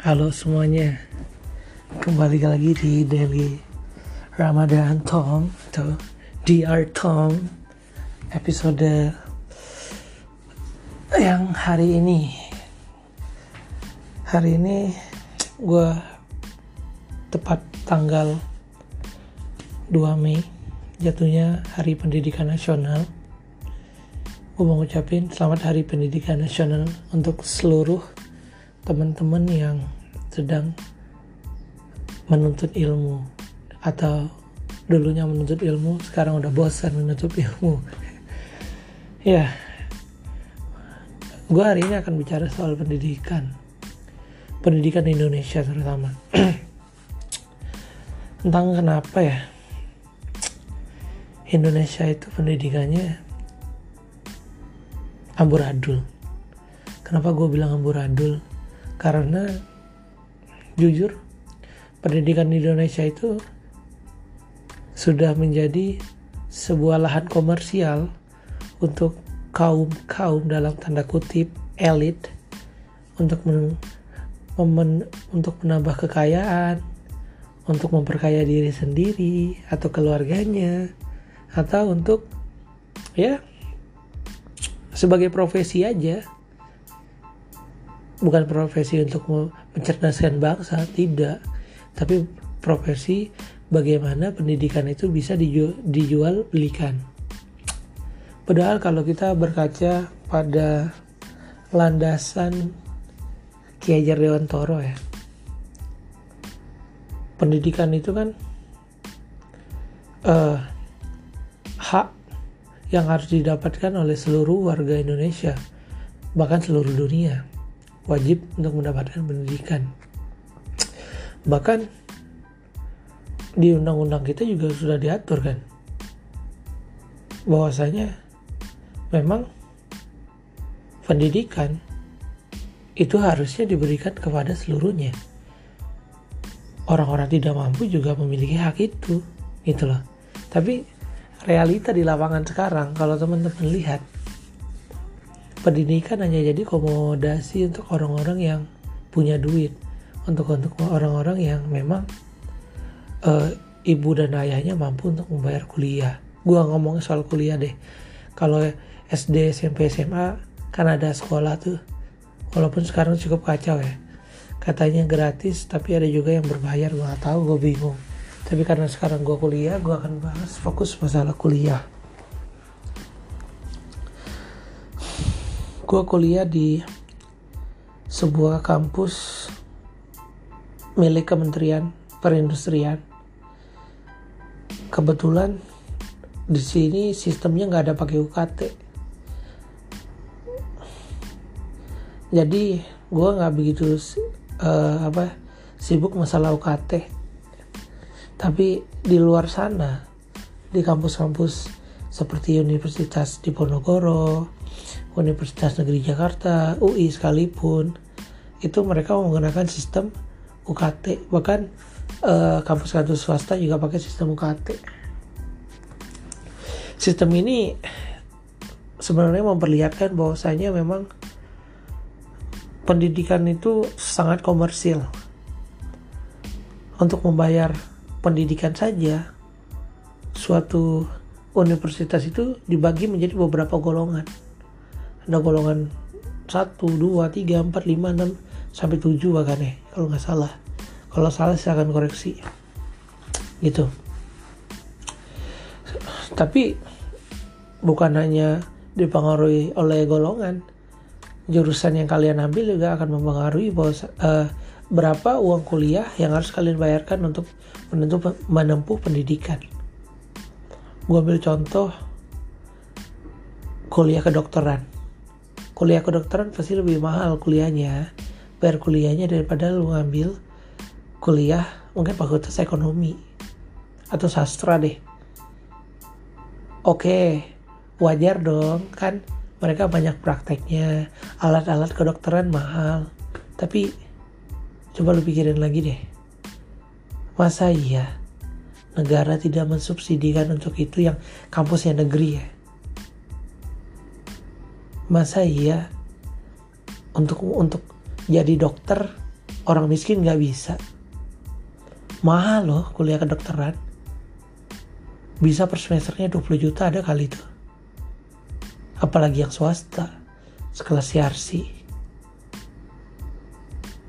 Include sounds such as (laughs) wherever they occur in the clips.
Halo semuanya. Kembali lagi di Daily Ramadan Tom Atau DR Tom Episode Yang hari ini. Hari ini Gue Tepat tanggal 2 Mei Jatuhnya Hari Pendidikan Nasional. Gue mau ngucapin Selamat Hari Pendidikan Nasional Untuk seluruh teman-teman yang sedang menuntut ilmu atau dulunya menuntut ilmu sekarang udah bosan menuntut ilmu. (laughs) Ya gue hari ini akan bicara soal pendidikan. Pendidikan di Indonesia terutama. (tsk) Tentang kenapa ya? Indonesia itu pendidikannya amburadul. Kenapa gue bilang amburadul karena jujur pendidikan di Indonesia itu sudah menjadi sebuah lahan komersial untuk kaum-kaum dalam tanda kutip elit untuk men, untuk menambah kekayaan, untuk memperkaya diri sendiri atau keluarganya atau untuk ya sebagai profesi aja bukan profesi untuk mencerdaskan bangsa tidak. Tapi profesi bagaimana pendidikan itu bisa dijual, belikan padahal kalau kita berkaca pada landasan Ki Hajar Dewantoro ya pendidikan itu kan uh, hak yang harus didapatkan oleh seluruh warga Indonesia bahkan seluruh dunia wajib untuk mendapatkan pendidikan. Bahkan di undang-undang kita juga sudah diatur kan bahwasanya memang pendidikan itu harusnya diberikan kepada seluruhnya. Orang-orang tidak mampu juga memiliki hak itu, gitu loh. Tapi realita di lapangan sekarang kalau teman-teman lihat pendidikan hanya jadi komodasi untuk orang-orang yang punya duit. Untuk untuk orang-orang yang memang uh, ibu dan ayahnya mampu untuk membayar kuliah. Gua ngomong soal kuliah deh. Kalau SD SMP SMA kan ada sekolah tuh. Walaupun sekarang cukup kacau ya. Katanya gratis tapi ada juga yang berbayar. Gua gak tahu gue bingung. Tapi karena sekarang gue kuliah gue akan bahas fokus masalah kuliah gue kuliah di sebuah kampus milik Kementerian Perindustrian. Kebetulan di sini sistemnya nggak ada pakai UKT. Jadi gue nggak begitu uh, apa sibuk masalah UKT. Tapi di luar sana di kampus-kampus seperti Universitas Diponegoro, Universitas Negeri Jakarta, UI sekalipun itu mereka menggunakan sistem UKT bahkan uh, kampus-kampus swasta juga pakai sistem UKT sistem ini sebenarnya memperlihatkan bahwasanya memang pendidikan itu sangat komersil. Untuk membayar pendidikan saja suatu universitas itu dibagi menjadi beberapa golongan ada golongan 1, 2, 3, 4, 5, 6 sampai 7 bahkan ya kalau nggak salah. Kalau salah saya akan koreksi. Gitu. Tapi bukan hanya dipengaruhi oleh golongan jurusan yang kalian ambil juga akan mempengaruhi bahwa uh, berapa uang kuliah yang harus kalian bayarkan untuk menentu, menempuh pendidikan. Gue ambil contoh kuliah kedokteran kuliah kedokteran pasti lebih mahal kuliahnya. Bayar kuliahnya daripada lu ngambil kuliah mungkin fakultas ekonomi atau sastra deh. Oke wajar dong kan mereka banyak prakteknya. Alat-alat kedokteran mahal. Tapi coba lu pikirin lagi deh. Masa iya negara tidak mensubsidikan untuk itu yang kampusnya negeri ya masa iya? Untuk untuk jadi dokter orang miskin nggak bisa. Mahal loh kuliah kedokteran. Bisa per semesternya 20 juta ada kali itu. Apalagi yang swasta sekelas CRC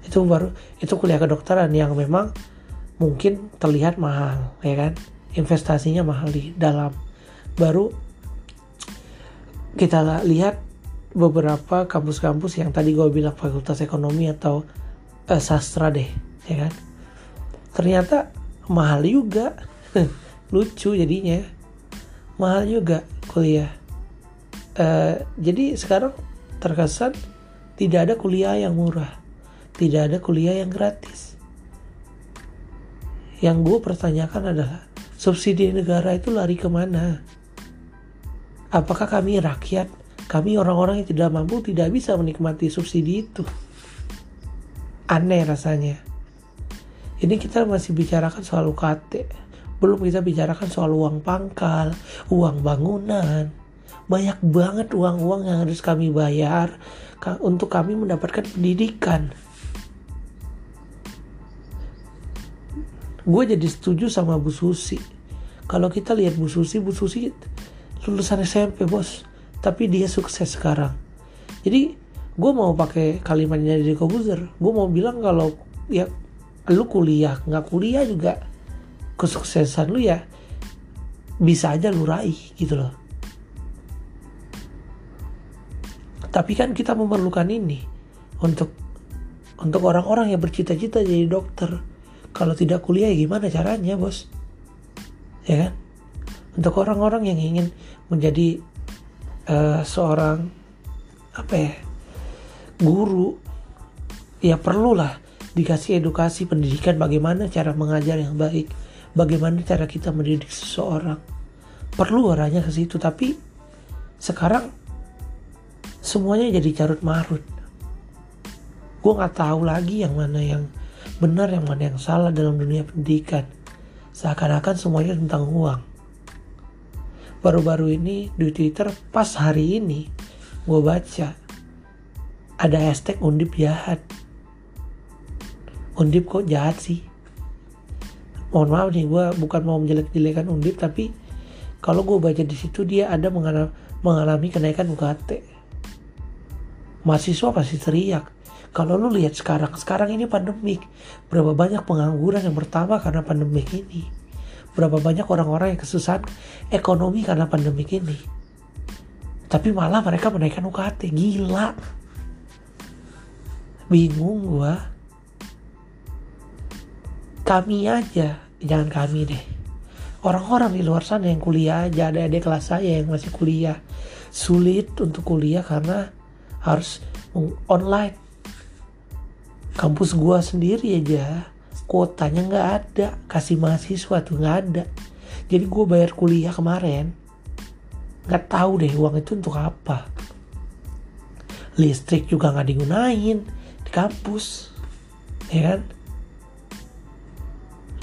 itu baru itu kuliah kedokteran yang memang mungkin terlihat mahal ya kan? Investasinya mahal di dalam. Baru kita lihat beberapa kampus-kampus yang tadi gue bilang fakultas ekonomi atau eh, sastra deh ya kan? Ternyata mahal juga. (laughs) Lucu jadinya. Mahal juga kuliah. Uh, jadi sekarang terkesan tidak ada kuliah yang murah. Tidak ada kuliah yang gratis. Yang gue pertanyakan adalah subsidi negara itu lari ke mana? Apakah kami rakyat kami orang-orang yang tidak mampu tidak bisa menikmati subsidi itu aneh rasanya ini kita masih bicarakan soal UKT belum kita bicarakan soal uang pangkal, uang bangunan. Banyak banget uang-uang yang harus kami bayar untuk kami mendapatkan pendidikan. Gue jadi setuju sama Bu Susi. Kalau kita lihat Bu Susi, Bu Susi lulusan SMP bos, tapi dia sukses sekarang. Jadi gue mau pakai kalimatnya dari Kobuzer. Gue mau bilang kalau ya lu kuliah, nggak kuliah juga kesuksesan lu ya bisa aja lu raih gitu loh. Tapi kan kita memerlukan ini untuk untuk orang-orang yang bercita-cita jadi dokter. Kalau tidak kuliah ya gimana caranya, Bos? Ya kan? Untuk orang-orang yang ingin menjadi uh, seorang apa ya? guru ya perlulah dikasih edukasi pendidikan bagaimana cara mengajar yang baik bagaimana cara kita mendidik seseorang. Perlu orangnya ke situ tapi sekarang semuanya jadi carut marut. Gue nggak tahu lagi yang mana yang benar yang mana yang salah dalam dunia pendidikan. Seakan-akan semuanya tentang uang baru-baru ini di Twitter pas hari ini gue baca ada hashtag undip jahat. Undip kok jahat sih? Mohon maaf nih gue bukan mau menjelek-jelekan undip tapi kalau gue baca di situ dia ada mengalami, kenaikan UKT mahasiswa pasti teriak kalau lu lihat sekarang sekarang ini pandemik. Berapa banyak pengangguran yang pertama karena pandemik ini berapa banyak orang-orang yang kesusahan ekonomi karena pandemik ini. Tapi malah mereka menaikkan UKT gila. Bingung gua. Kami aja jangan kami deh. Orang-orang di luar sana yang kuliah aja ada adik kelas saya yang masih kuliah. Sulit untuk kuliah karena harus online kampus gua sendiri aja kuotanya nggak ada kasih mahasiswa tuh nggak ada. Jadi gue bayar kuliah kemarin nggak tahu deh uang itu untuk apa. Listrik juga nggak digunain di kampus ya kan?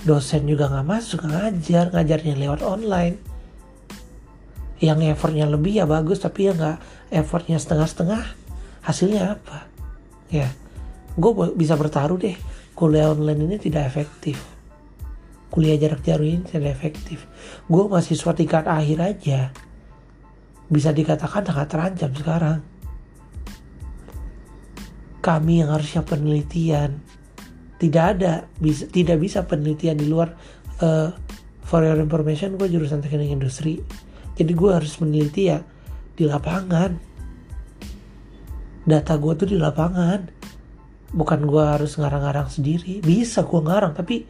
Dosen juga nggak masuk ngajar ngajarnya lewat online. Yang effortnya lebih ya bagus tapi ya nggak effortnya setengah-setengah. Hasilnya apa? Ya gue bisa bertaruh deh kuliah online ini tidak efektif. Kuliah jarak jauh ini tidak efektif. Gue mahasiswa tingkat akhir aja. Bisa dikatakan sangat terancam sekarang. Kami yang harusnya penelitian. Tidak ada bisa tidak bisa penelitian di luar uh, for your information gue jurusan teknik industri. Jadi gue harus meneliti ya di lapangan. Data gue tuh di lapangan bukan gue harus ngarang-ngarang sendiri. Bisa gue ngarang tapi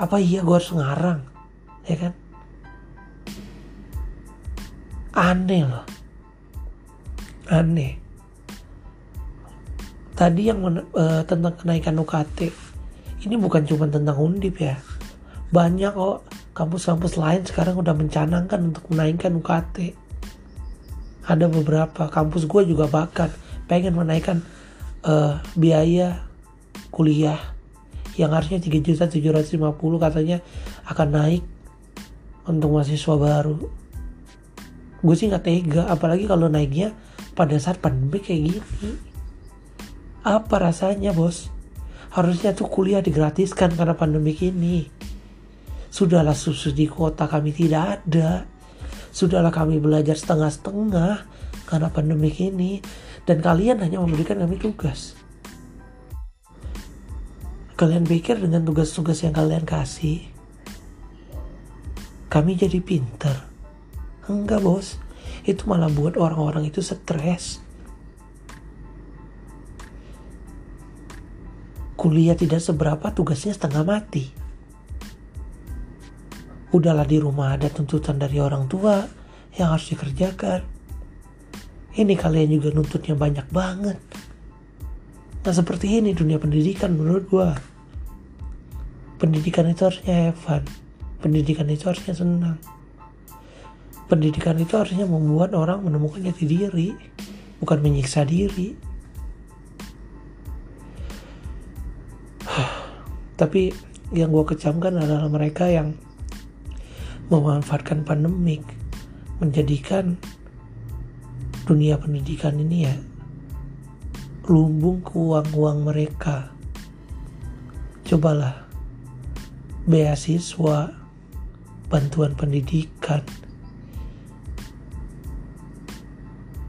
apa iya gue harus ngarang? Ya kan? Aneh loh. Aneh. Tadi yang uh, tentang kenaikan UKT ini bukan cuma tentang undip ya. Banyak kok kampus-kampus lain sekarang udah mencanangkan untuk menaikkan UKT ada beberapa kampus gue juga bahkan pengen menaikkan uh, biaya kuliah yang harusnya 3 juta 750 katanya akan naik untuk mahasiswa baru gue sih nggak tega apalagi kalau naiknya pada saat pandemi kayak gini apa rasanya bos Harusnya tuh kuliah digratiskan karena pandemik ini. Sudahlah subsidi kuota kami tidak ada. Sudahlah kami belajar setengah-setengah karena pandemik ini. Dan kalian hanya memberikan kami tugas. Kalian pikir dengan tugas-tugas yang kalian kasih, kami jadi pinter. Enggak bos, itu malah buat orang-orang itu stres. Kuliah tidak seberapa tugasnya setengah mati. Udahlah di rumah ada tuntutan dari orang tua yang harus dikerjakan. Ini kalian juga nuntutnya banyak banget. Nah seperti ini dunia pendidikan menurut gua. Pendidikan itu harusnya have. Pendidikan itu harusnya senang. Pendidikan itu harusnya membuat orang menemukan jati diri, bukan menyiksa diri. (sighs) Tapi yang gue kecamkan adalah mereka yang memanfaatkan pandemik, menjadikan dunia pendidikan ini ya lumbung uang-uang mereka. Cobalah beasiswa, bantuan pendidikan,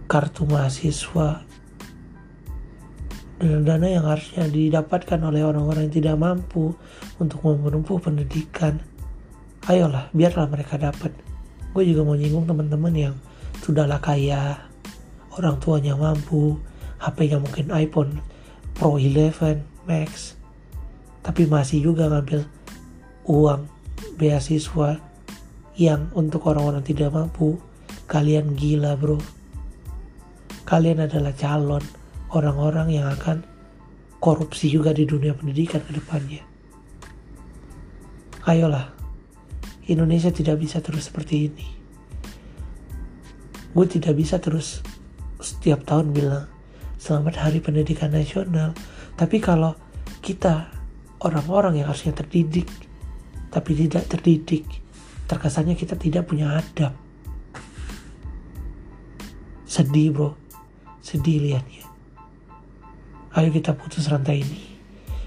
kartu mahasiswa, dana-dana yang harusnya didapatkan oleh orang-orang yang tidak mampu untuk menempuh pendidikan. Ayolah, biarlah mereka dapat. Gue juga mau nyinggung teman-teman yang sudahlah kaya, orang tuanya mampu, HP-nya mungkin iPhone Pro 11 Max tapi masih juga ngambil uang beasiswa yang untuk orang-orang tidak mampu. Kalian gila bro. Kalian adalah calon orang-orang yang akan korupsi juga di dunia pendidikan ke depannya. Ayolah Indonesia tidak bisa terus seperti ini. Gue tidak bisa terus setiap tahun bilang selamat hari pendidikan nasional. Tapi kalau kita orang-orang yang harusnya terdidik tapi tidak terdidik, terkesannya kita tidak punya adab. Sedih bro, sedih lihatnya. Ayo kita putus rantai ini.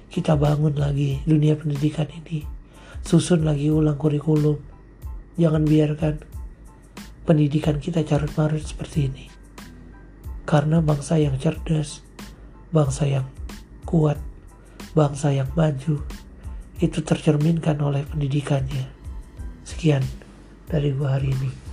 Kita bangun lagi dunia pendidikan ini. Susun lagi ulang kurikulum. Jangan biarkan pendidikan kita carut marut seperti ini. Karena bangsa yang cerdas, bangsa yang kuat, bangsa yang maju, itu tercerminkan oleh pendidikannya. Sekian dari gua hari ini.